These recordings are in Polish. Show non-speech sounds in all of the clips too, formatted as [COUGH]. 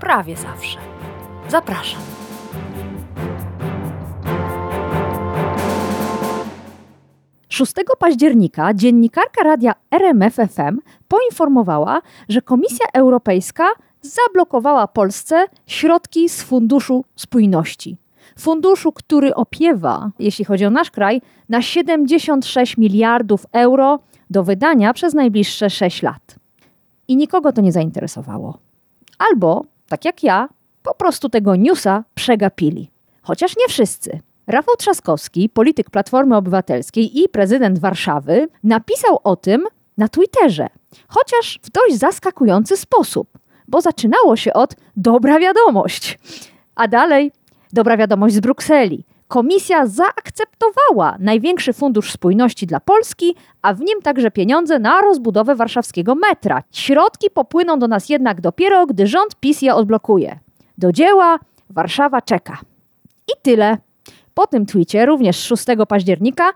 prawie zawsze. Zapraszam. Szóstego października dziennikarka radia RMFFM poinformowała, że Komisja Europejska zablokowała Polsce środki z Funduszu Spójności. Funduszu, który opiewa, jeśli chodzi o nasz kraj, na 76 miliardów euro do wydania przez najbliższe 6 lat. I nikogo to nie zainteresowało. Albo, tak jak ja, po prostu tego newsa przegapili. Chociaż nie wszyscy. Rafał Trzaskowski, polityk Platformy Obywatelskiej i prezydent Warszawy, napisał o tym na Twitterze, chociaż w dość zaskakujący sposób, bo zaczynało się od dobra wiadomość. A dalej dobra wiadomość z Brukseli. Komisja zaakceptowała największy fundusz spójności dla Polski, a w nim także pieniądze na rozbudowę warszawskiego metra. Środki popłyną do nas jednak dopiero, gdy rząd PiS je odblokuje. Do dzieła, Warszawa czeka. I tyle. Po tym twicie, również 6 października,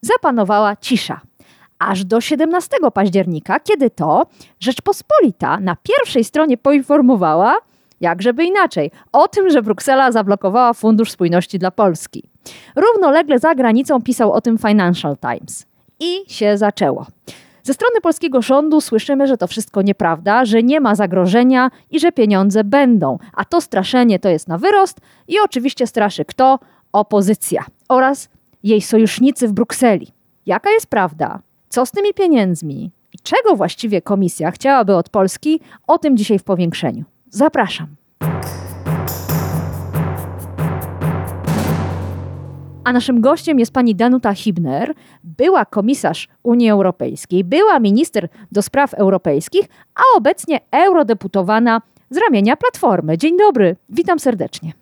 zapanowała cisza. Aż do 17 października, kiedy to Rzeczpospolita na pierwszej stronie poinformowała, jakżeby inaczej, o tym, że Bruksela zablokowała Fundusz Spójności dla Polski. Równolegle za granicą pisał o tym Financial Times. I się zaczęło. Ze strony polskiego rządu słyszymy, że to wszystko nieprawda, że nie ma zagrożenia i że pieniądze będą. A to straszenie to jest na wyrost i oczywiście straszy kto? Opozycja oraz jej sojusznicy w Brukseli. Jaka jest prawda? Co z tymi pieniędzmi? I czego właściwie komisja chciałaby od Polski? O tym dzisiaj w powiększeniu. Zapraszam. A naszym gościem jest pani Danuta Hibner, była komisarz Unii Europejskiej, była minister do spraw europejskich, a obecnie eurodeputowana z ramienia Platformy. Dzień dobry, witam serdecznie.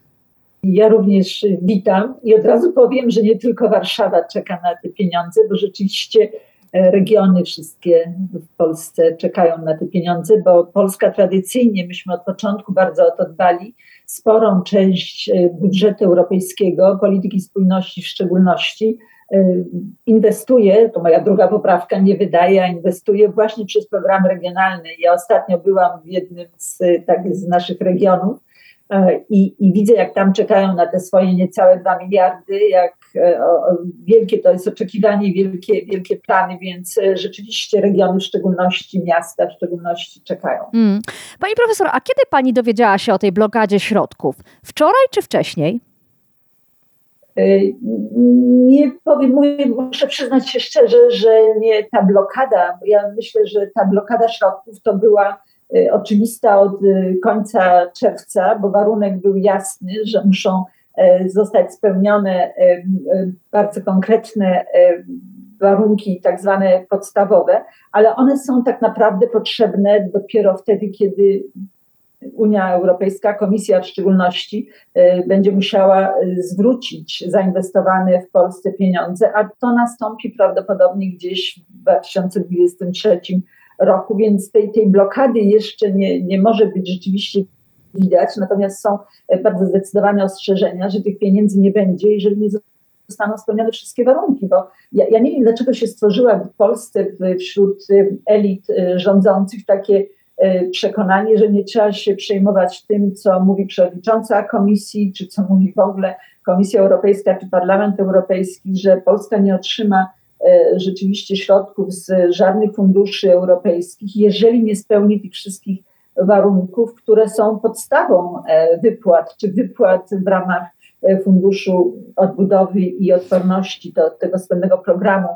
Ja również witam i od razu powiem, że nie tylko Warszawa czeka na te pieniądze, bo rzeczywiście e, regiony wszystkie w Polsce czekają na te pieniądze, bo Polska tradycyjnie, myśmy od początku bardzo o to dbali, sporą część e, budżetu europejskiego, polityki spójności w szczególności, e, inwestuje, to moja druga poprawka, nie wydaje, a inwestuje właśnie przez programy regionalne. Ja ostatnio byłam w jednym z, tak, z naszych regionów E, I, I, widzę, jak tam czekają na te swoje niecałe 2 miliardy, jak e, wielkie to jest oczekiwanie, wielkie, wielkie plany, więc e, rzeczywiście regiony, w szczególności miasta, w szczególności czekają. Mm. Pani profesor, a kiedy pani dowiedziała się o tej blokadzie środków? Wczoraj czy wcześniej? Nie powiem, muszę przyznać się szczerze, że nie ta blokada, ja myślę, że ta blokada środków to była oczywista od końca czerwca, bo warunek był jasny, że muszą zostać spełnione bardzo konkretne warunki, tak zwane podstawowe, ale one są tak naprawdę potrzebne dopiero wtedy, kiedy Unia Europejska, Komisja w szczególności, będzie musiała zwrócić zainwestowane w Polsce pieniądze, a to nastąpi prawdopodobnie gdzieś w 2023 roku, więc tej, tej blokady jeszcze nie, nie może być rzeczywiście widać, natomiast są e, bardzo zdecydowane ostrzeżenia, że tych pieniędzy nie będzie, jeżeli nie zostaną spełnione wszystkie warunki, bo ja, ja nie wiem, dlaczego się stworzyła w Polsce wśród e, elit e, rządzących takie przekonanie, że nie trzeba się przejmować tym, co mówi przewodnicząca komisji, czy co mówi w ogóle Komisja Europejska, czy Parlament Europejski, że Polska nie otrzyma rzeczywiście środków z żadnych funduszy europejskich, jeżeli nie spełni tych wszystkich warunków, które są podstawą e, wypłat, czy wypłat w ramach e, Funduszu Odbudowy i Odporności, do tego słynnego programu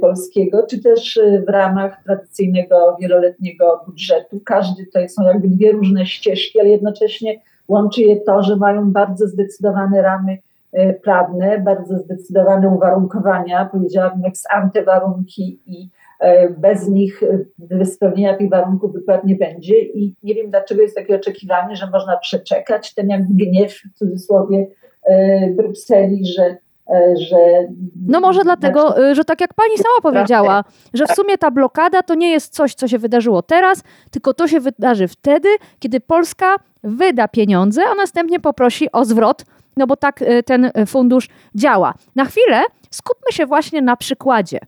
polskiego, czy też w ramach tradycyjnego wieloletniego budżetu. Każdy to są jakby dwie różne ścieżki, ale jednocześnie łączy je to, że mają bardzo zdecydowane ramy E, prawne, bardzo zdecydowane uwarunkowania, powiedziałabym ex ante warunki i bez nich spełnienia tych warunków wypłat nie będzie i nie wiem dlaczego jest takie oczekiwanie, że można przeczekać ten jak gniew w cudzysłowie Brukseli, że że. No może dlatego, że tak jak pani sama powiedziała, że w sumie ta blokada to nie jest coś, co się wydarzyło teraz, tylko to się wydarzy wtedy, kiedy Polska wyda pieniądze, a następnie poprosi o zwrot, no bo tak ten fundusz działa. Na chwilę skupmy się właśnie na przykładzie.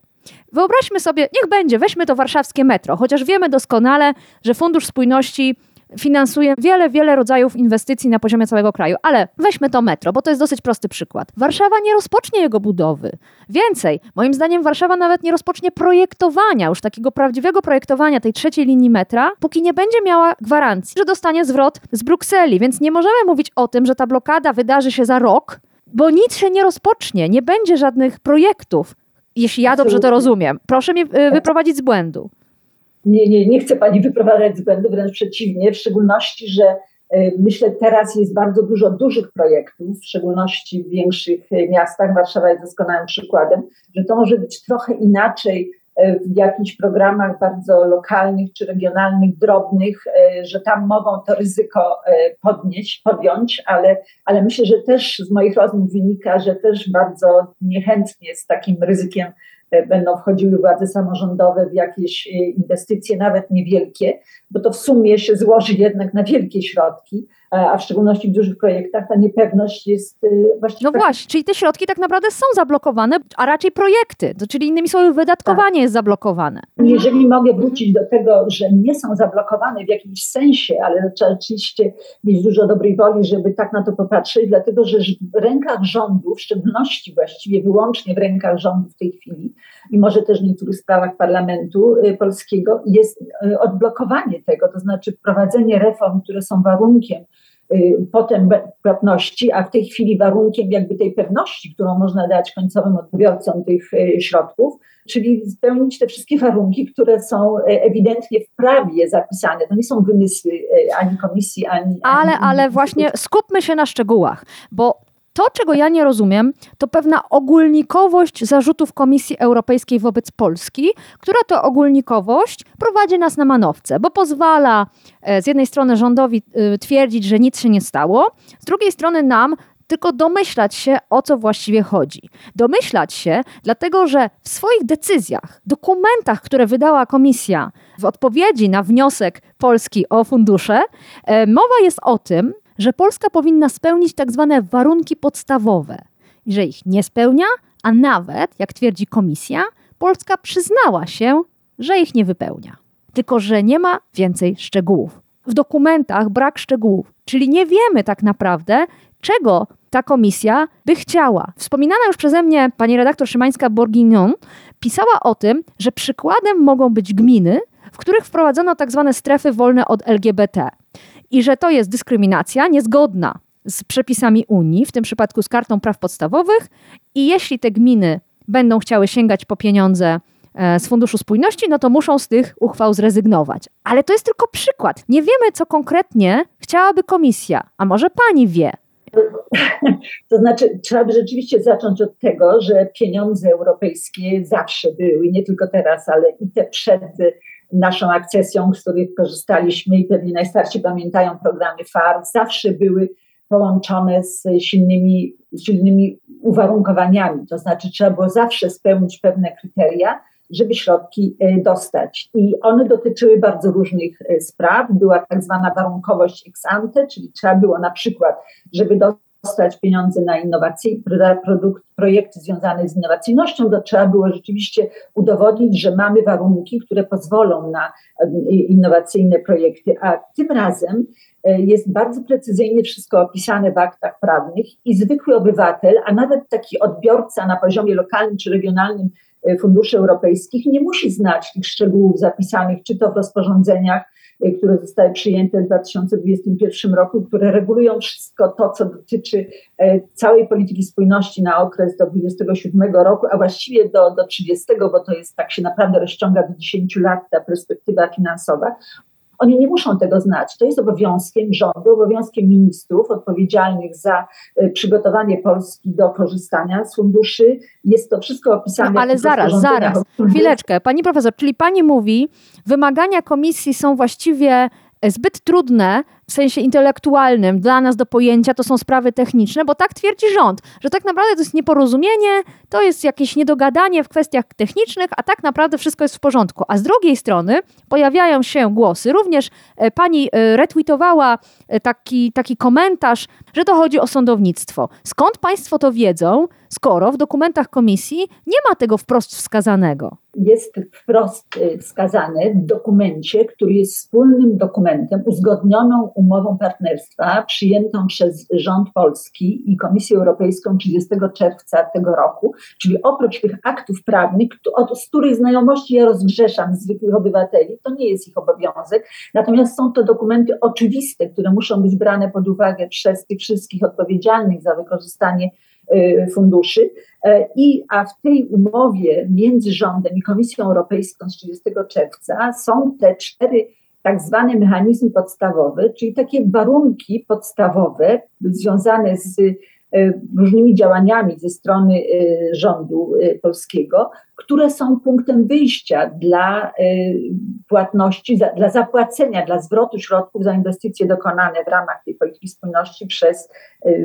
Wyobraźmy sobie, niech będzie, weźmy to warszawskie metro, chociaż wiemy doskonale, że Fundusz Spójności finansuje wiele, wiele rodzajów inwestycji na poziomie całego kraju. Ale weźmy to metro, bo to jest dosyć prosty przykład. Warszawa nie rozpocznie jego budowy. Więcej, moim zdaniem Warszawa nawet nie rozpocznie projektowania, już takiego prawdziwego projektowania tej trzeciej linii metra, póki nie będzie miała gwarancji, że dostanie zwrot z Brukseli. Więc nie możemy mówić o tym, że ta blokada wydarzy się za rok, bo nic się nie rozpocznie, nie będzie żadnych projektów. Jeśli ja dobrze to rozumiem. Proszę mnie y, wyprowadzić z błędu. Nie, nie, nie chcę pani wyprowadzać z błędu, wręcz przeciwnie, w szczególności, że e, myślę teraz jest bardzo dużo dużych projektów, w szczególności w większych miastach, Warszawa jest doskonałym przykładem, że to może być trochę inaczej w jakichś programach bardzo lokalnych czy regionalnych, drobnych, że tam mogą to ryzyko podnieść, podjąć, ale, ale myślę, że też z moich rozmów wynika, że też bardzo niechętnie z takim ryzykiem E, będą wchodziły władze samorządowe w jakieś e, inwestycje, nawet niewielkie, bo to w sumie się złoży jednak na wielkie środki, a w szczególności w dużych projektach ta niepewność jest e, właściwie. No właśnie, czyli te środki tak naprawdę są zablokowane, a raczej projekty, to czyli innymi słowy wydatkowanie tak. jest zablokowane. Jeżeli mogę wrócić do tego, że nie są zablokowane w jakimś sensie, ale trzeba oczywiście mieć dużo dobrej woli, żeby tak na to popatrzeć, dlatego że w rękach rządu, w szczególności właściwie wyłącznie w rękach rządu w tej chwili i może też w niektórych sprawach parlamentu y, polskiego jest odblokowanie tego, to znaczy wprowadzenie reform, które są warunkiem potem płatności, a w tej chwili warunkiem jakby tej pewności, którą można dać końcowym odbiorcom tych środków, czyli spełnić te wszystkie warunki, które są ewidentnie w prawie zapisane. To nie są wymysły ani komisji, ani. Ale, ani ale właśnie skupmy się na szczegółach, bo to, czego ja nie rozumiem, to pewna ogólnikowość zarzutów Komisji Europejskiej wobec Polski, która to ogólnikowość prowadzi nas na manowce, bo pozwala e, z jednej strony rządowi e, twierdzić, że nic się nie stało, z drugiej strony nam tylko domyślać się, o co właściwie chodzi. Domyślać się, dlatego że w swoich decyzjach, dokumentach, które wydała komisja w odpowiedzi na wniosek Polski o fundusze, e, mowa jest o tym, że Polska powinna spełnić tak zwane warunki podstawowe i że ich nie spełnia, a nawet, jak twierdzi komisja, Polska przyznała się, że ich nie wypełnia. Tylko, że nie ma więcej szczegółów. W dokumentach brak szczegółów, czyli nie wiemy tak naprawdę, czego ta komisja by chciała. Wspominana już przeze mnie pani redaktor Szymańska-Borgignon pisała o tym, że przykładem mogą być gminy, w których wprowadzono tak zwane strefy wolne od LGBT i że to jest dyskryminacja niezgodna z przepisami Unii, w tym przypadku z kartą praw podstawowych, i jeśli te gminy będą chciały sięgać po pieniądze e, z Funduszu Spójności, no to muszą z tych uchwał zrezygnować. Ale to jest tylko przykład. Nie wiemy, co konkretnie chciałaby komisja, a może pani wie. [LAUGHS] To znaczy, trzeba by rzeczywiście zacząć od tego, że pieniądze europejskie zawsze były, nie tylko teraz, ale i te przed naszą akcesją, z których korzystaliśmy i pewnie najstarsi pamiętają programy FAR, zawsze były połączone z silnymi, silnymi uwarunkowaniami. To znaczy, trzeba było zawsze spełnić pewne kryteria, żeby środki e, dostać. I one dotyczyły bardzo różnych e, spraw. Była tak zwana warunkowość ex ante, czyli trzeba było na przykład, żeby dostać dostać pieniądze na innowacje, produkt, projekty związane z innowacyjnością, to trzeba było rzeczywiście udowodnić, że mamy warunki, które pozwolą na innowacyjne projekty, a tym razem e, jest bardzo precyzyjnie wszystko opisane w aktach prawnych i zwykły obywatel, a nawet taki odbiorca na poziomie lokalnym czy regionalnym e, funduszy europejskich nie musi znać tych szczegółów zapisanych, czy to w rozporządzeniach, które zostały przyjęte w 2021 roku, które regulują wszystko to, co dotyczy e, całej polityki spójności na okres do 2027 roku, a właściwie do, do 30, bo to jest tak się naprawdę rozciąga do 10 lat ta perspektywa finansowa. Oni nie muszą tego znać. To jest obowiązkiem rządu, obowiązkiem ministrów odpowiedzialnych za e, przygotowanie Polski do korzystania z funduszy. Jest to wszystko opisane. No, ale zaraz, zaraz, chwileczkę. Pani profesor, czyli pani mówi, wymagania komisji są właściwie zbyt trudne w sensie intelektualnym dla nas do pojęcia, to są sprawy techniczne, bo tak twierdzi rząd, że tak naprawdę to jest nieporozumienie, to jest jakieś niedogadanie w kwestiach technicznych, a tak naprawdę wszystko jest w porządku. A z drugiej strony pojawiają się głosy, również e, pani e, retweetowała e, taki, taki komentarz, że to chodzi o sądownictwo. Skąd państwo to wiedzą, skoro w dokumentach komisji nie ma tego wprost wskazanego? Jest wprost wskazane w dokumencie, który jest wspólnym dokumentem uzgodnioną umową partnerstwa przyjętą przez rząd polski i Komisję Europejską 30 czerwca tego roku, czyli oprócz tych aktów prawnych, z których znajomości ja rozgrzeszam zwykłych obywateli, to nie jest ich obowiązek, natomiast są to dokumenty oczywiste, które muszą być brane pod uwagę przez tych wszystkich odpowiedzialnych za wykorzystanie y, funduszy. E, I, a w tej umowie między rządem i Komisją Europejską z 30 czerwca są te cztery tak zwany mechanizm podstawowy, czyli takie warunki podstawowe związane z e, różnymi działaniami ze strony e, rządu e, polskiego, które są punktem wyjścia dla płatności, dla zapłacenia, dla zwrotu środków za inwestycje dokonane w ramach tej polityki spójności przez,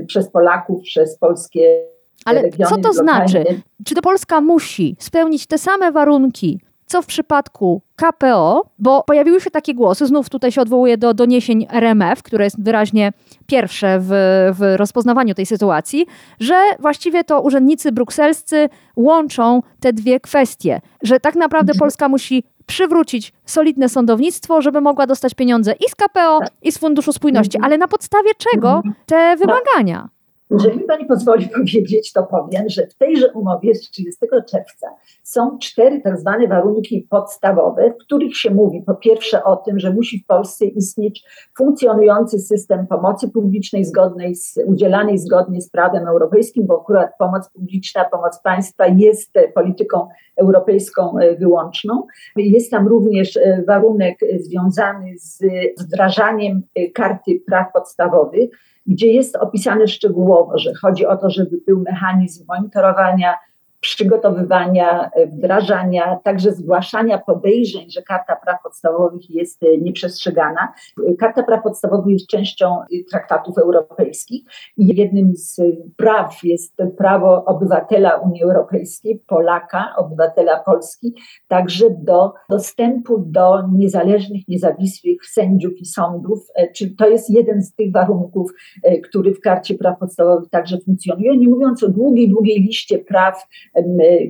przez Polaków, przez polskie. Ale co to znaczy? Czy to Polska musi spełnić te same warunki co w przypadku KPO, bo pojawiły się takie głosy, znów tutaj się odwołuję do doniesień RMF, które jest wyraźnie pierwsze w, w rozpoznawaniu tej sytuacji, że właściwie to urzędnicy brukselscy łączą te dwie kwestie, że tak naprawdę Polska musi przywrócić solidne sądownictwo, żeby mogła dostać pieniądze i z KPO, i z Funduszu Spójności. Ale na podstawie czego te wymagania? Jeżeli mi Pani pozwoli [LAUGHS] powiedzieć, to powiem, że w tejże umowie z 30 czerwca są cztery tak zwane warunki podstawowe, w których się mówi po pierwsze o tym, że musi w Polsce istnieć funkcjonujący system pomocy publicznej zgodnej z, udzielanej zgodnie z prawem europejskim, bo akurat pomoc publiczna, pomoc państwa jest polityką europejską e, wyłączną. Jest tam również e, warunek związany z wdrażaniem e, karty praw podstawowych, gdzie jest opisane szczegółowo, że chodzi o to, żeby był mechanizm monitorowania przygotowywania, e, wdrażania, także zgłaszania podejrzeń, że Karta Praw Podstawowych jest e, nieprzestrzegana. Karta Praw Podstawowych jest częścią e, traktatów europejskich i jednym z praw jest prawo obywatela Unii Europejskiej, Polaka, obywatela Polski, także do dostępu do niezależnych, niezawisłych sędziów i sądów. Czyli to jest jeden z tych warunków, który w Karcie Praw Podstawowych także funkcjonuje. Nie mówiąc o długiej, długiej liście praw,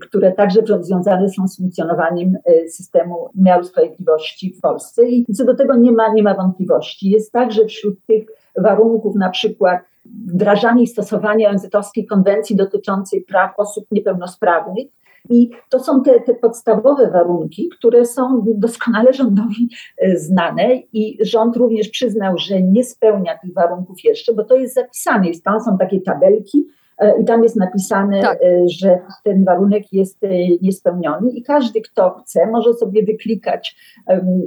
które także związane są z funkcjonowaniem e, systemu wymiaru sprawiedliwości w Polsce. I co do tego nie ma, nie ma wątpliwości. Jest także wśród tych warunków na przykład wdrażanie i stosowanie ONZ-owskiej konwencji dotyczącej praw osób niepełnosprawnych, i to są te, te, podstawowe warunki, które są doskonale rządowi e, znane i rząd również przyznał, że nie spełnia tych warunków jeszcze, bo to jest zapisane. Jest tam są takie tabelki, E, i tam jest napisane, tak. E, że ten warunek jest e, niespełniony i każdy, kto chce, może sobie wyklikać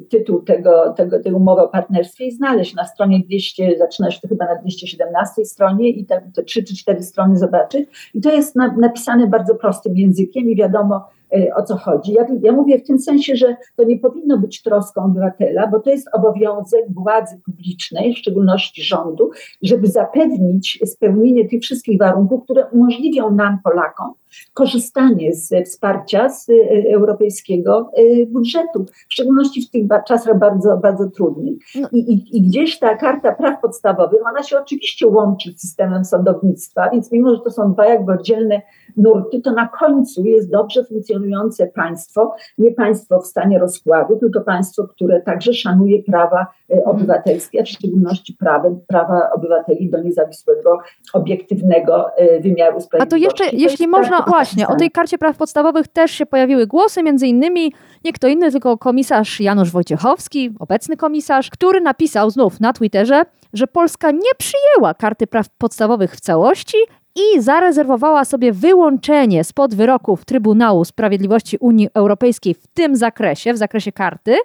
tytuł tego, tego, tej umowy o partnerstwie i znaleźć na stronie 200, zaczyna się to chyba na 217 stronie i te, te 3 czy 4 strony zobaczyć. I to jest na, napisane bardzo prostym językiem i wiadomo, E, o co chodzi. Ja, ja mówię w tym sensie, że to nie powinno być troską obywatela, bo to jest obowiązek władzy publicznej, w szczególności rządu, żeby zapewnić spełnienie tych wszystkich warunków, które umożliwią nam, Polakom, korzystanie z wsparcia z e, europejskiego e, budżetu, w szczególności w tych czasach bardzo, bardzo trudnych. No. I, i, I, gdzieś ta karta praw podstawowych, ona się oczywiście łączy z systemem sądownictwa, więc mimo, że to są dwa jakby oddzielne nurty, to na końcu jest dobrze funkcjonujące państwo, nie państwo w stanie rozkładu, tylko państwo, które także szanuje prawa e, mhm. obywatelskie, a w szczególności prawa, prawa obywateli do niezawisłego, obiektywnego wymiaru sprawiedliwości. A to jeszcze, to jeśli można, właśnie, o tej karcie praw podstawowych też się pojawiły głosy, między innymi nie kto inny, tylko komisarz Janusz Wojciechowski, obecny komisarz, który napisał znów na Twitterze, że Polska nie przyjęła karty praw podstawowych w całości i zarezerwowała sobie wyłączenie spod wyroków Trybunału Sprawiedliwości Unii Europejskiej w tym zakresie, w zakresie karty,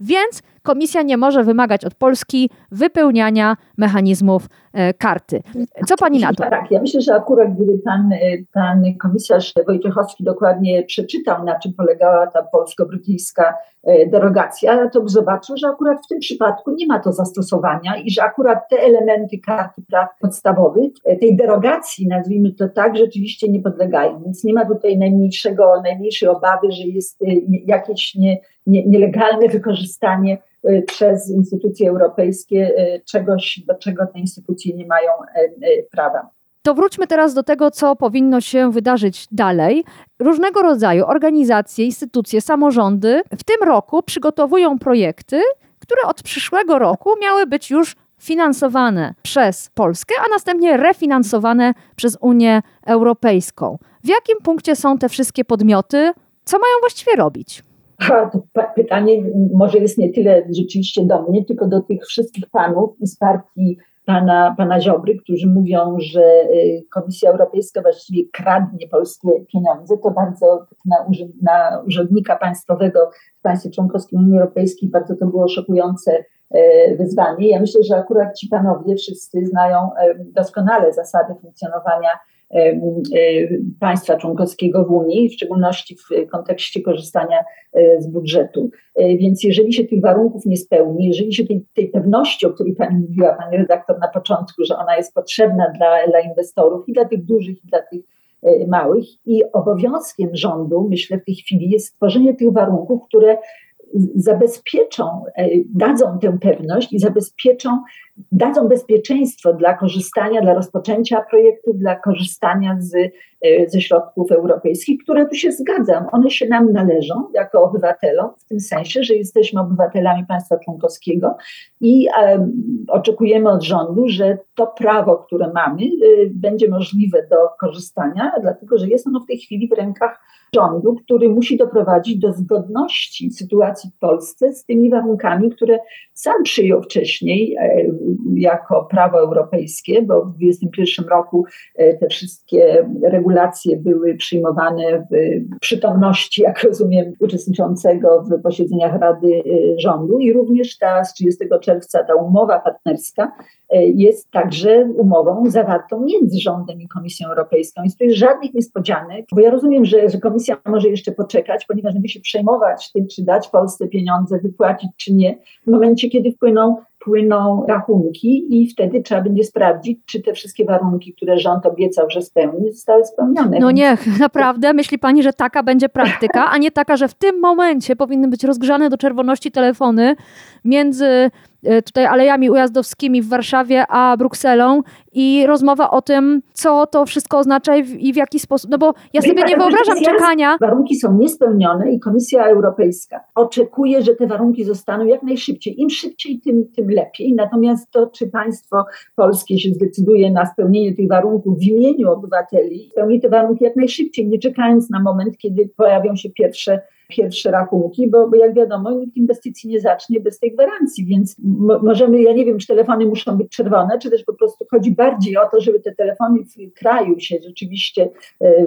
więc komisja nie może wymagać od Polski wypełniania mechanizmów e, karty. Co pani na to? Tak, ja myślę, że akurat gdyby pan, e, pan komisarz Wojciechowski dokładnie przeczytał, na czym polegała ta polsko-brytyjska e, derogacja, to by zobaczył, że akurat w tym przypadku nie ma to zastosowania i że akurat te elementy karty praw podstawowych, tej derogacji, nazwijmy to tak, rzeczywiście nie podlegają. Więc nie ma tutaj najmniejszego, najmniejszej obawy, że jest jakieś nie, nie, nielegalne wykorzystanie przez instytucje europejskie y, czegoś, do czego te instytucje nie mają y, prawa. To wróćmy teraz do tego, co powinno się wydarzyć dalej. Różnego rodzaju organizacje, instytucje, samorządy w tym roku przygotowują projekty, które od przyszłego roku miały być już finansowane przez Polskę, a następnie refinansowane przez Unię Europejską. W jakim punkcie są te wszystkie podmioty? Co mają właściwie robić? To pytanie może jest nie tyle rzeczywiście do mnie, tylko do tych wszystkich panów i z partii pana, pana Ziobry, którzy mówią, że y, Komisja Europejska właściwie kradnie polskie pieniądze. To bardzo na, na urzędnika państwowego w państwie członkowskim Unii Europejskiej bardzo to było szokujące y, wyzwanie. Ja myślę, że akurat ci panowie wszyscy znają y, doskonale zasady funkcjonowania państwa członkowskiego w Unii, w szczególności w kontekście korzystania e, z budżetu. E, więc jeżeli się tych warunków nie spełni, jeżeli się tej, tej pewności, o której Pani mówiła, Pani redaktor na początku, że ona jest potrzebna dla, dla inwestorów i dla tych dużych, i dla tych e, małych, i obowiązkiem rządu, myślę, w tej chwili jest stworzenie tych warunków, które zabezpieczą, e, dadzą tę pewność i zabezpieczą, dadzą bezpieczeństwo dla korzystania, dla rozpoczęcia projektu, dla korzystania z, e, ze środków europejskich, które tu się zgadzam. One się nam należą jako obywatelom, w tym sensie, że jesteśmy obywatelami państwa członkowskiego i um, oczekujemy od rządu, że to prawo, które mamy, y, będzie możliwe do korzystania, dlatego że jest ono w tej chwili w rękach rządu, który musi doprowadzić do zgodności sytuacji w Polsce z tymi warunkami, które sam przyjął wcześniej e, jako prawo europejskie, bo w 2021 roku e, te wszystkie regulacje były przyjmowane w przytomności, jak rozumiem, uczestniczącego w posiedzeniach Rady e, Rządu i również ta z 30 czerwca ta umowa partnerska jest także umową zawartą między rządem i Komisją Europejską. Jest żadnych niespodzianek, bo ja rozumiem, że, że Komisja może jeszcze poczekać, ponieważ będzie się przejmować tym, czy dać Polsce pieniądze, wypłacić, czy nie, w momencie, kiedy wpłyną płyną rachunki i wtedy trzeba będzie sprawdzić, czy te wszystkie warunki, które rząd obiecał, że spełni, zostały spełnione. No nie, [LAUGHS] naprawdę? Myśli pani, że taka będzie praktyka, a nie taka, że w tym momencie powinny być rozgrzane do czerwoności telefony między tutaj alejami ujazdowskimi w Warszawie, a Brukselą i rozmowa o tym, co to wszystko oznacza i w, i w jaki sposób. No bo ja sobie nie wyobrażam czekania. Warunki są niespełnione i Komisja Europejska oczekuje, że te warunki zostaną jak najszybciej. Im szybciej, tym, tym lepiej. Natomiast to, czy państwo polskie się zdecyduje na spełnienie tych warunków w imieniu obywateli, spełni te warunki jak najszybciej, nie czekając na moment, kiedy pojawią się pierwsze pierwsze rachunki, bo, bo jak wiadomo, nikt inwestycji nie zacznie bez tej gwarancji, więc mo możemy, ja nie wiem, czy telefony muszą być czerwone, czy też po prostu chodzi bardziej o to, żeby te telefony w kraju się rzeczywiście e,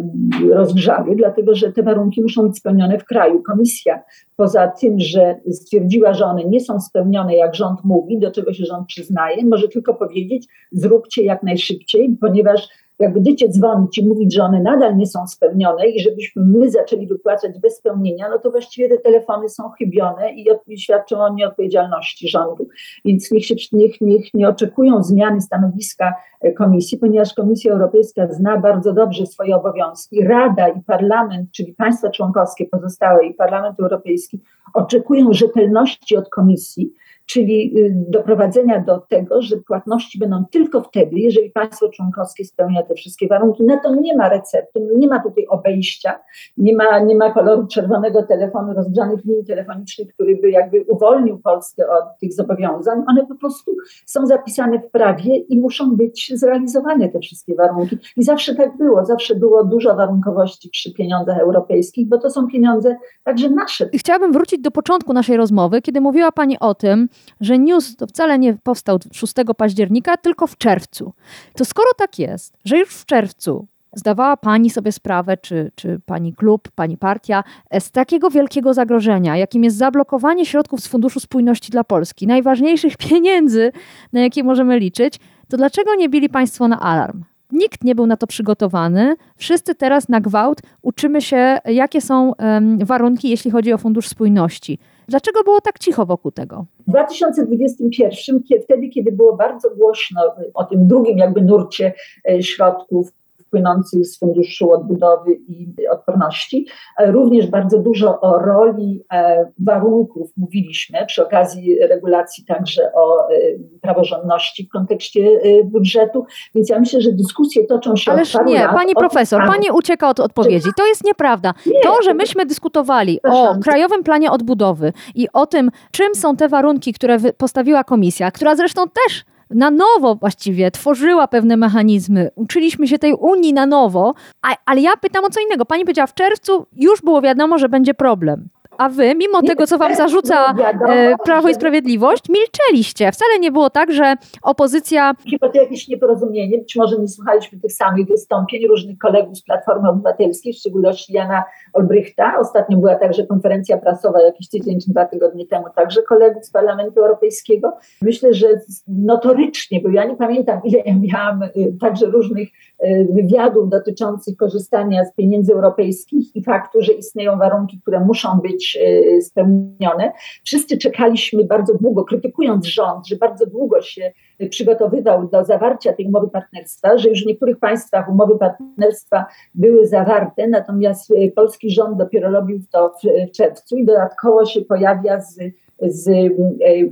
rozgrzały, dlatego że te warunki muszą być spełnione w kraju. Komisja poza tym, że stwierdziła, że one nie są spełnione, jak rząd mówi, do czego się rząd przyznaje, może tylko powiedzieć, zróbcie jak najszybciej, ponieważ jak będziecie dzwonić i mówić, że one nadal nie są spełnione i żebyśmy my zaczęli wypłacać bez spełnienia, no to właściwie te telefony są chybione i, i świadczą o nieodpowiedzialności rządu. Więc niech, się, niech, niech nie oczekują zmiany stanowiska e, Komisji, ponieważ Komisja Europejska zna bardzo dobrze swoje obowiązki. Rada i Parlament, czyli państwa członkowskie pozostałe i Parlament Europejski oczekują rzetelności od Komisji, czyli y, doprowadzenia do tego, że płatności będą tylko wtedy, jeżeli państwo członkowskie spełnia te wszystkie warunki. Na to nie ma recepty, nie ma tutaj obejścia, nie ma, nie ma koloru czerwonego telefonu, rozgrzanych linii telefonicznych, który by jakby uwolnił Polskę od tych zobowiązań. One po prostu są zapisane w prawie i muszą być zrealizowane te wszystkie warunki. I zawsze tak było, zawsze było dużo warunkowości przy pieniądzach europejskich, bo to są pieniądze także nasze. Chciałabym wrócić do początku naszej rozmowy, kiedy mówiła Pani o tym, że news to wcale nie powstał 6 października, tylko w czerwcu. To skoro tak jest, że już w czerwcu zdawała Pani sobie sprawę, czy, czy Pani klub, Pani partia, z takiego wielkiego zagrożenia, jakim jest zablokowanie środków z Funduszu Spójności dla Polski, najważniejszych [LAUGHS] pieniędzy, na jakie możemy liczyć, to dlaczego nie bili Państwo na alarm? Nikt nie był na to przygotowany. Wszyscy teraz na gwałt uczymy się, jakie są um, warunki, jeśli chodzi o Fundusz Spójności. Dlaczego było tak cicho wokół tego? W 2021, wtedy, kiedy było bardzo głośno o tym drugim jakby nurcie e, środków płynących z Funduszu Odbudowy i Odporności. E, również bardzo dużo o roli e, warunków mówiliśmy przy okazji regulacji także o e, praworządności w kontekście budżetu, więc ja myślę, że dyskusje toczą się Ależ od nie, lat pani profesor, pani ucieka od odpowiedzi. To jest nieprawda. Nie, to, że myśmy dyskutowali o Krajowym Planie Odbudowy i o tym, czym są te warunki, które postawiła komisja, która zresztą też na nowo właściwie tworzyła pewne mechanizmy. Uczyliśmy się tej Unii na nowo, a, ale ja pytam o co innego. Pani powiedziała, w czerwcu już było wiadomo, że będzie problem. A wy, mimo tego, co wam zarzuca e, Prawo i Sprawiedliwość, milczeliście. Wcale nie było tak, że opozycja. Chyba to jakieś nieporozumienie. Być może nie słuchaliśmy tych samych wystąpień różnych kolegów z Platformy Obywatelskiej, w szczególności Jana Olbrychta. Ostatnio była także konferencja prasowa jakiś tydzień czy dwa tygodnie temu, także kolegów z Parlamentu Europejskiego. Myślę, że notorycznie, bo ja nie pamiętam, ile ja miałam y, także różnych y, wywiadów dotyczących korzystania z pieniędzy europejskich i faktu, że istnieją warunki, które muszą być y, spełnione. Wszyscy czekaliśmy bardzo długo, krytykując rząd, że bardzo długo się przygotowywał do zawarcia tej umowy partnerstwa, że już w niektórych państwach umowy partnerstwa były zawarte, natomiast polski rząd dopiero robił to w czerwcu i dodatkowo się pojawia z z, e,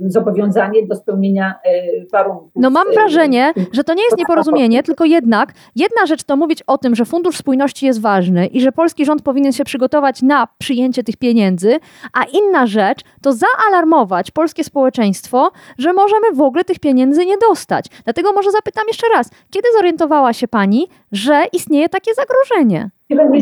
zobowiązanie do spełnienia e, warunków. No mam e, wrażenie, że to nie jest nieporozumienie, tylko jednak jedna rzecz to mówić o tym, że Fundusz Spójności jest ważny i że polski rząd powinien się przygotować na przyjęcie tych pieniędzy, a inna rzecz to zaalarmować polskie społeczeństwo, że możemy w ogóle tych pieniędzy nie dostać. Dlatego może zapytam jeszcze raz, kiedy zorientowała się Pani, że istnieje takie zagrożenie?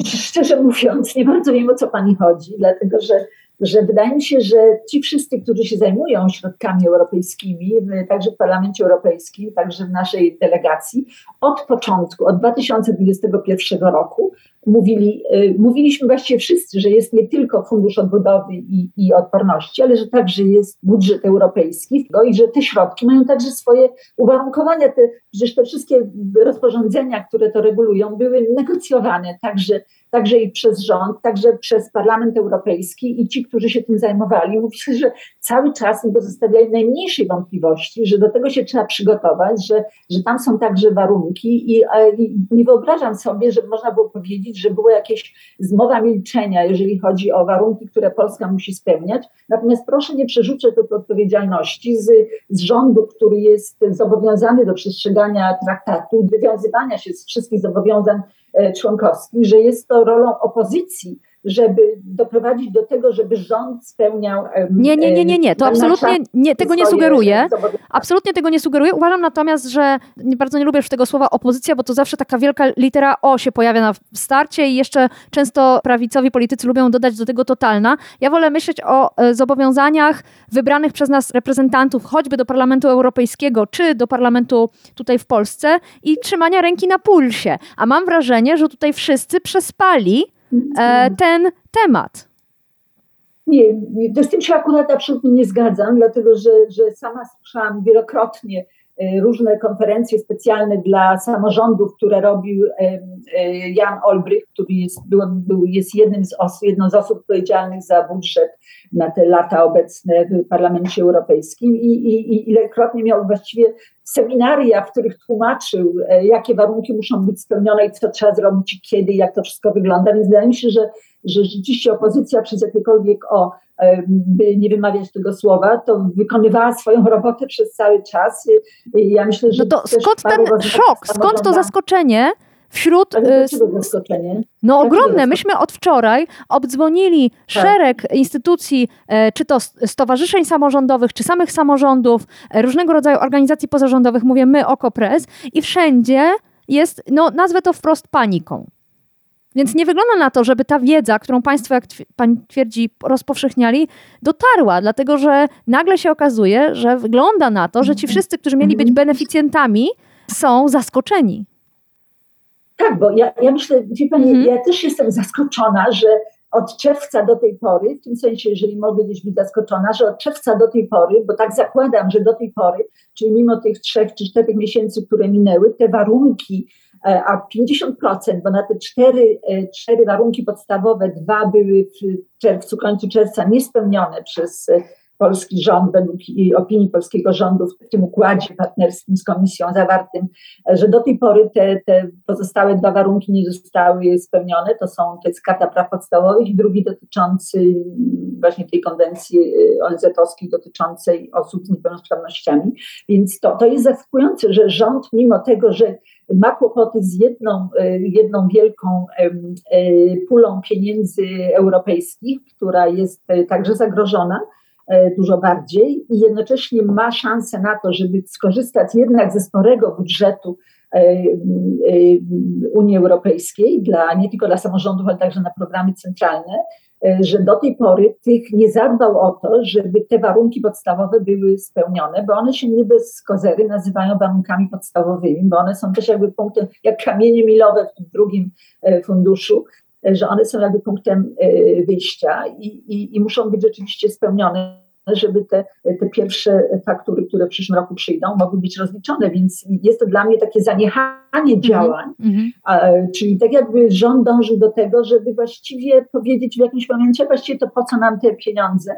Szczerze mówiąc, nie bardzo wiem o co Pani chodzi, dlatego że że wydaje mi się, że ci wszyscy, którzy się zajmują środkami europejskimi, także w Parlamencie Europejskim, także w naszej delegacji, od początku, od 2021 roku mówili, y, mówiliśmy właściwie wszyscy, że jest nie tylko Fundusz Odbudowy i, i Odporności, ale że także jest budżet europejski no i że te środki mają także swoje uwarunkowania. Te, przecież te wszystkie rozporządzenia, które to regulują, były negocjowane także także i przez rząd, także przez Parlament Europejski i ci, którzy się tym zajmowali, mówili, że cały czas nie pozostawiali najmniejszej wątpliwości, że do tego się trzeba przygotować, że, że tam są także warunki i, i nie wyobrażam sobie, że można było powiedzieć, że była jakieś zmowa milczenia, jeżeli chodzi o warunki, które Polska musi spełniać. Natomiast proszę nie przerzucać do odpowiedzialności z, z rządu, który jest zobowiązany do przestrzegania traktatu, wywiązywania się z wszystkich zobowiązań E, członkowskich, że jest to rolą opozycji, żeby doprowadzić do tego, żeby rząd spełniał. Nie, nie, nie, nie, nie. To absolutnie nie, tego nie sugeruję. Absolutnie tego nie sugeruję. Uważam natomiast, że nie bardzo nie lubię już tego słowa opozycja, bo to zawsze taka wielka litera O się pojawia na starcie i jeszcze często prawicowi politycy lubią dodać do tego totalna. Ja wolę myśleć o e, zobowiązaniach wybranych przez nas reprezentantów, choćby do Parlamentu Europejskiego, czy do Parlamentu tutaj w Polsce i trzymania ręki na pulsie. A mam wrażenie, że tutaj wszyscy przespali ten temat. Nie, nie, z tym się akurat absolutnie nie zgadzam, dlatego że, że sama słyszałam wielokrotnie e, różne konferencje specjalne dla samorządów, które robił e, e, Jan Olbrych, który jest, był, jest jednym z osób, jedną z osób odpowiedzialnych za budżet na te lata obecne w Parlamencie Europejskim i, i, i ilekrotnie miał właściwie seminaria, w których tłumaczył, jakie warunki muszą być spełnione i co trzeba zrobić i kiedy, jak to wszystko wygląda. Więc wydaje mi się, że, że rzeczywiście opozycja przez jakiekolwiek o by nie wymawiać tego słowa, to wykonywała swoją robotę przez cały czas. Ja myślę, że. No to skąd ten szok, skąd to zaskoczenie? wśród. Y, zaskoczenie? No ogromne. Myśmy od wczoraj obdzwonili tak. szereg instytucji, e, czy to stowarzyszeń samorządowych, czy samych samorządów, e, różnego rodzaju organizacji pozarządowych, mówię my, OKO.press i wszędzie jest, no nazwę to wprost paniką. Więc nie wygląda na to, żeby ta wiedza, którą Państwo, jak Pani twierdzi, rozpowszechniali, dotarła, dlatego że nagle się okazuje, że wygląda na to, że ci wszyscy, którzy mieli być beneficjentami, są zaskoczeni. Tak, bo ja, ja myślę, wie pani, mhm. ja też jestem zaskoczona, że od czerwca do tej pory, w tym sensie, jeżeli mogę gdzieś być zaskoczona, że od czerwca do tej pory, bo tak zakładam, że do tej pory, czyli mimo tych trzech czy czterech miesięcy, które minęły, te warunki, a 50%, bo na te cztery, e, cztery warunki podstawowe, dwa były w czerwcu, końcu czerwca niespełnione przez polski rząd, według opinii polskiego rządu w tym układzie partnerskim z komisją zawartym, że do tej pory te, te pozostałe dwa warunki nie zostały spełnione. To są, to jest Karta Praw Podstawowych i drugi dotyczący właśnie tej konwencji ONZ-owskiej dotyczącej osób z niepełnosprawnościami. Więc to, to jest zaskakujące, że rząd mimo tego, że ma kłopoty z jedną, jedną wielką y, pulą pieniędzy europejskich, która jest także zagrożona, E, dużo bardziej i jednocześnie ma szansę na to, żeby skorzystać jednak ze sporego budżetu e, e, Unii Europejskiej, dla, nie tylko dla samorządów, ale także na programy centralne, że do tej pory tych nie zadbał o to, żeby te warunki podstawowe były spełnione, bo one się nie bez kozery nazywają warunkami podstawowymi, bo one są też jakby punktem, jak kamienie milowe w tym drugim funduszu, że one są jakby punktem wyjścia i, i, i muszą być rzeczywiście spełnione żeby te, te pierwsze faktury, które w przyszłym roku przyjdą, mogły być rozliczone, więc jest to dla mnie takie zaniechanie mhm. działań, mm-hmm. a, czyli tak jakby rząd dążył do tego, żeby właściwie powiedzieć w jakimś momencie, właściwie to po co nam te pieniądze,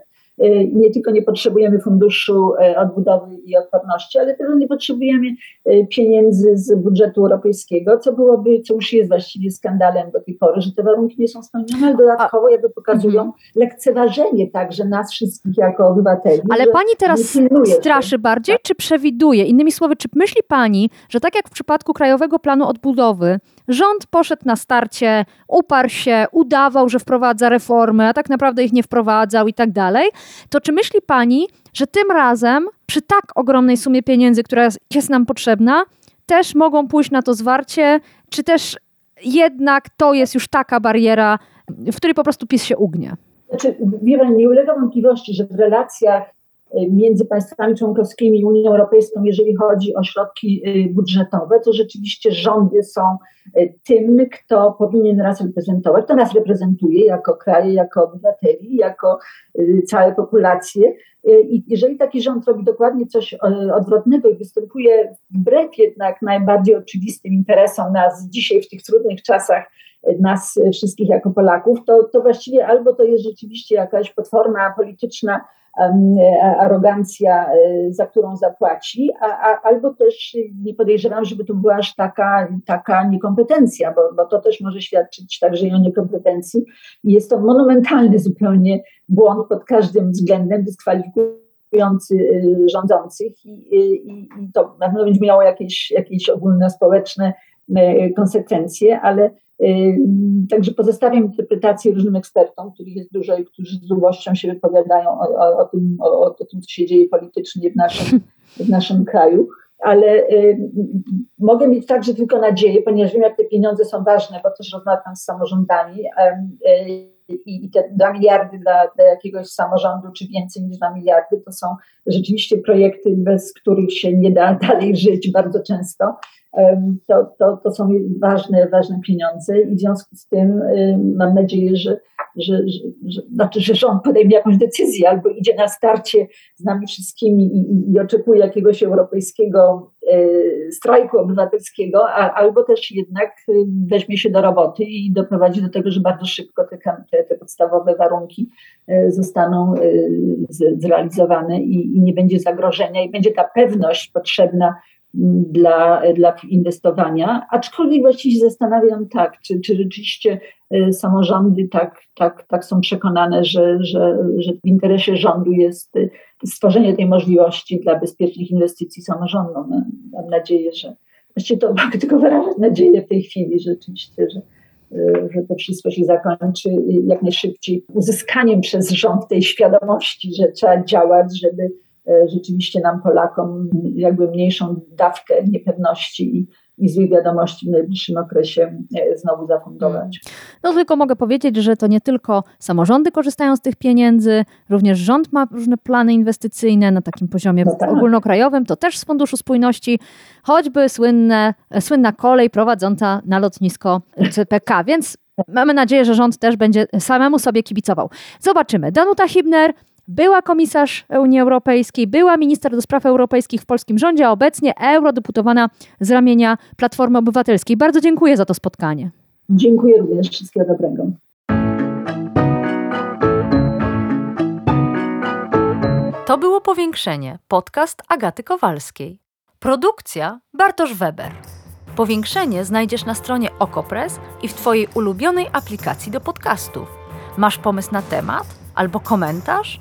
nie tylko nie potrzebujemy funduszu y, odbudowy i odporności, ale też nie potrzebujemy y, pieniędzy z budżetu europejskiego, co byłoby, co już jest właściwie skandalem do tej pory, że te warunki nie są spełnione, ale dodatkowo jakby pokazują mhm. lekceważenie także nas wszystkich jako obywateli. Ale pani teraz straszy bardziej, czy przewiduje? Innymi słowy, czy myśli pani, że tak jak w przypadku Krajowego Planu Odbudowy, rząd poszedł na starcie, uparł się, udawał, że wprowadza reformy, a tak naprawdę ich nie wprowadzał i tak dalej, to czy myśli Pani, że tym razem przy tak ogromnej sumie pieniędzy, która jest nam potrzebna, też mogą pójść na to zwarcie, czy też jednak to jest już taka bariera, w której po prostu PiS się ugnie? Znaczy, nie ulega wątpliwości, że w relacjach między państwami członkowskimi i Unią Europejską, jeżeli chodzi o środki y, budżetowe, to rzeczywiście rządy są y, tym, kto powinien nas reprezentować. To nas reprezentuje jako kraje, jako obywateli, jako całe populacje. I jeżeli taki rząd robi dokładnie coś odwrotnego i występuje wbrew jednak najbardziej oczywistym interesom nas dzisiaj w tych trudnych czasach, nas wszystkich jako Polaków, to, to właściwie albo to jest rzeczywiście jakaś potworna polityczna arogancja, e, za którą zapłaci, a, a, albo też nie podejrzewam, żeby to była aż taka, taka niekompetencja, bo, bo to też może świadczyć także i o niekompetencji. Jest to monumentalny zupełnie błąd pod każdym względem, dyskwalifikujący e, rządzących i, i, i to na pewno będzie miało jakieś, jakieś ogólnospołeczne e, konsekwencje, ale Także pozostawiam interpretację różnym ekspertom, których jest dużo i którzy z długością się wypowiadają o, o, o tym, o, tym, co się dzieje politycznie w naszym, w naszym kraju. Ale y, mogę mieć także tylko nadzieję, ponieważ wiem, jak te pieniądze są ważne, bo też rozmawiam z samorządami y, i, te 2 miliardy dla, dla jakiegoś samorządu, czy więcej niż 2 miliardy, to są rzeczywiście projekty, bez których się nie da [LAUGHS] dalej żyć bardzo często to, to, to są ważne, ważne pieniądze i w związku z tym mam nadzieję, że, że, że, że, znaczy, że rząd podejmie jakąś decyzję albo idzie na starcie z nami wszystkimi i, i, i oczekuje jakiegoś europejskiego e, strajku obywatelskiego, a, albo też jednak weźmie się do roboty i doprowadzi do tego, że bardzo szybko te, te, te podstawowe warunki e, zostaną e, zrealizowane i, i nie będzie zagrożenia i będzie ta pewność potrzebna dla, dla inwestowania, aczkolwiek właściwie się zastanawiam tak, czy, czy rzeczywiście e, samorządy tak, tak, tak są przekonane, że, że, że w interesie rządu jest e, stworzenie tej możliwości dla bezpiecznych inwestycji samorządom. No, mam nadzieję, że właściwie to mogę tylko wyrażać nadzieję w tej chwili rzeczywiście, że, e, że to wszystko się zakończy jak najszybciej uzyskaniem przez rząd tej świadomości, że trzeba działać, żeby rzeczywiście nam Polakom jakby mniejszą dawkę niepewności i, i złych wiadomości w najbliższym okresie znowu zafundować. No tylko mogę powiedzieć, że to nie tylko samorządy korzystają z tych pieniędzy, również rząd ma różne plany inwestycyjne na takim poziomie no tak. ogólnokrajowym, to też z Funduszu Spójności, choćby słynne, słynna kolej prowadząca na lotnisko CPK, więc mamy nadzieję, że rząd też będzie samemu sobie kibicował. Zobaczymy. Danuta Hibner, była komisarz Unii Europejskiej, była minister do spraw europejskich w polskim rządzie, a obecnie eurodeputowana z ramienia Platformy Obywatelskiej. Bardzo dziękuję za to spotkanie. Dziękuję również. Wszystkiego dobrego. To było Powiększenie, podcast Agaty Kowalskiej. Produkcja Bartosz Weber. Powiększenie znajdziesz na stronie Okopres i w Twojej ulubionej aplikacji do podcastów. Masz pomysł na temat albo komentarz?